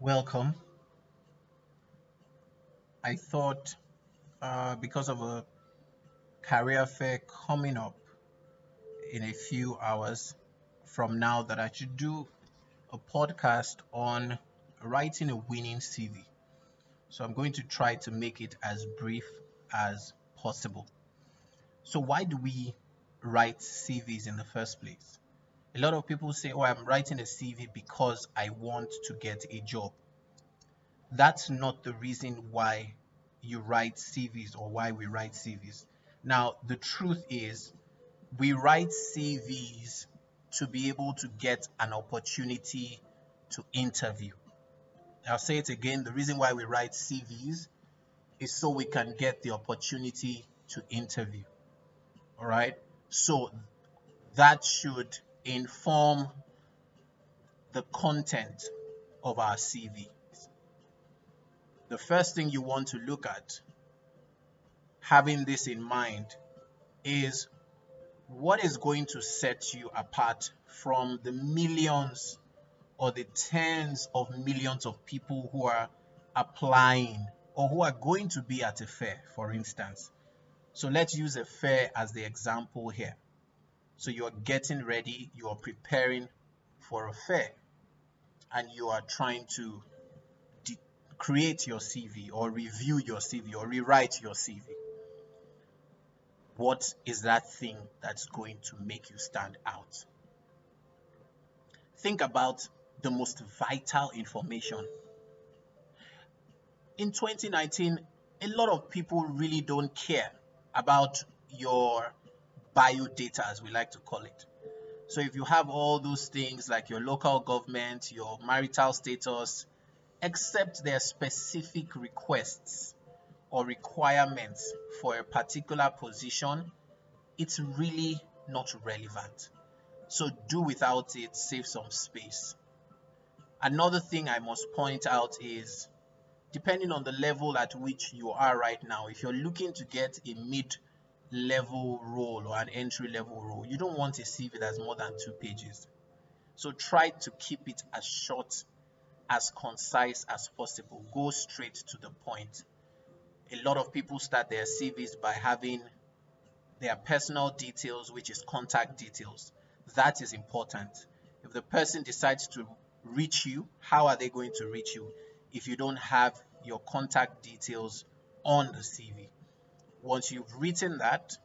welcome. I thought uh, because of a career fair coming up in a few hours from now that I should do a podcast on writing a winning CV. So I'm going to try to make it as brief as possible. So why do we write CVs in the first place? A lot of people say, "Oh, I'm writing a CV because I want to get a job." That's not the reason why you write CVs or why we write CVs. Now, the truth is, we write CVs to be able to get an opportunity to interview. I'll say it again the reason why we write CVs is so we can get the opportunity to interview. All right. So that should inform the content of our CV. The first thing you want to look at, having this in mind, is what is going to set you apart from the millions or the tens of millions of people who are applying or who are going to be at a fair, for instance. So let's use a fair as the example here. So you're getting ready, you are preparing for a fair, and you are trying to create your CV or review your CV or rewrite your CV what is that thing that's going to make you stand out? Think about the most vital information. In 2019, a lot of people really don't care about your bio data, as we like to call it. So if you have all those things like your local government, your marital status, except their specific requests or requirements for a particular position, it's really not relevant. So do without it, save some space. Another thing I must point out is depending on the level at which you are right now, if you're looking to get a mid level role or an entry level role, you don't want a CV that's more than two pages. So try to keep it as short, as concise as possible. Go straight to the point a lot of people start their CVs by having their personal details, which is contact details. That is important. If the person decides to reach you, how are they going to reach you if you don't have your contact details on the CV? Once you've written that,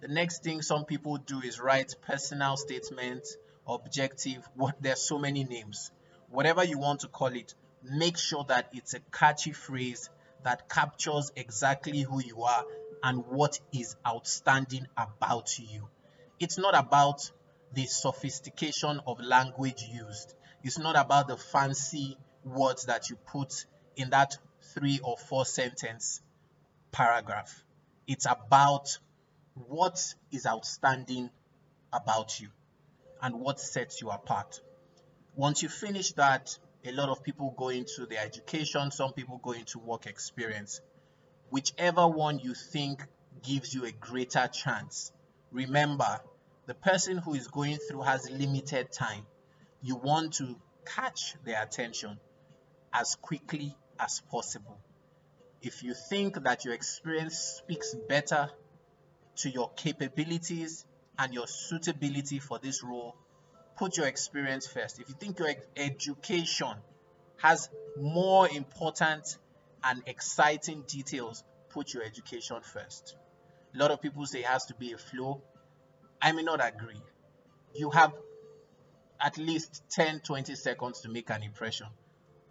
the next thing some people do is write personal statement, objective, what there's so many names. Whatever you want to call it, make sure that it's a catchy phrase that captures exactly who you are and what is outstanding about you. It's not about the sophistication of language used. It's not about the fancy words that you put in that three or four sentence paragraph. It's about what is outstanding about you and what sets you apart. Once you finish that, a lot of people go into their education, some people go into work experience. Whichever one you think gives you a greater chance. Remember, the person who is going through has limited time. You want to catch their attention as quickly as possible. If you think that your experience speaks better to your capabilities and your suitability for this role, put your experience first. If you think your education has more important and exciting details, put your education first. A lot of people say it has to be a flow. I may not agree. You have at least 10 20 seconds to make an impression.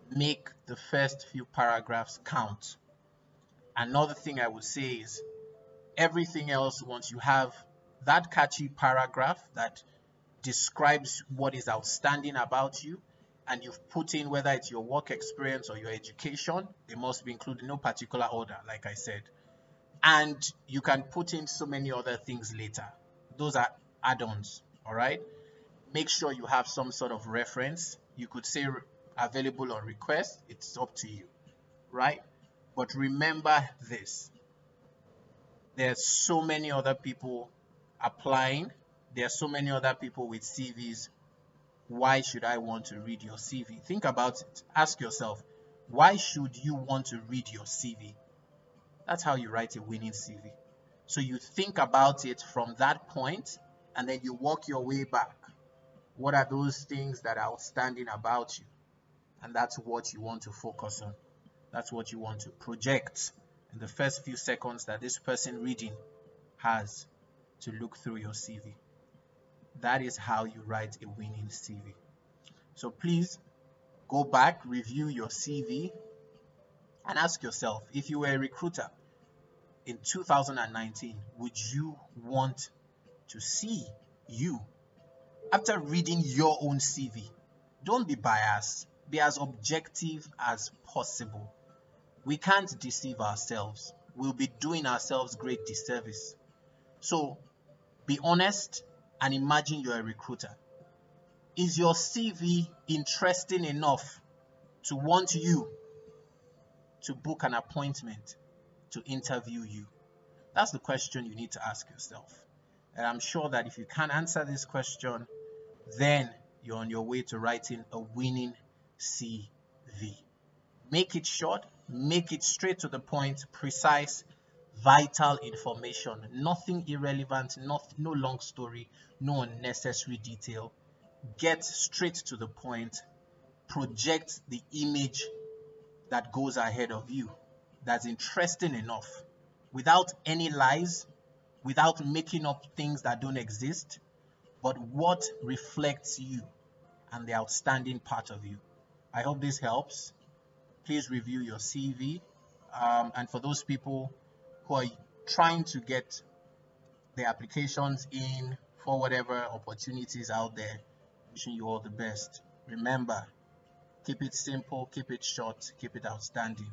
Make the first few paragraphs count. Another thing I would say is everything else, once you have that catchy paragraph that describes what is outstanding about you and you've put in whether it's your work experience or your education, they must be included in no particular order, like I said. And you can put in so many other things later. Those are add ons, all right? Make sure you have some sort of reference. You could say available on request, it's up to you, right? But remember this there's so many other people applying there are so many other people with CVs. Why should I want to read your CV? Think about it. Ask yourself Why should you want to read your CV? That's how you write a winning CV. So you think about it from that point and then you walk your way back. What are those things that are outstanding about you? And that's what you want to focus on. That's what you want to project in the first few seconds that this person reading has to look through your CV. That is how you write a winning CV. So please go back, review your CV, and ask yourself if you were a recruiter in 2019, would you want to see you after reading your own CV? Don't be biased, be as objective as possible. We can't deceive ourselves. We'll be doing ourselves great disservice. So be honest and imagine you're a recruiter. Is your CV interesting enough to want you to book an appointment to interview you? That's the question you need to ask yourself. And I'm sure that if you can answer this question, then you're on your way to writing a winning CV. Make it short, make it straight to the point, precise, vital information. Nothing irrelevant, not, no long story, no unnecessary detail. Get straight to the point, project the image that goes ahead of you, that's interesting enough, without any lies, without making up things that don't exist, but what reflects you and the outstanding part of you. I hope this helps. Please review your CV. Um, and for those people who are trying to get their applications in for whatever opportunities out there. Wishing you all the best. Remember, keep it simple, keep it short, keep it outstanding.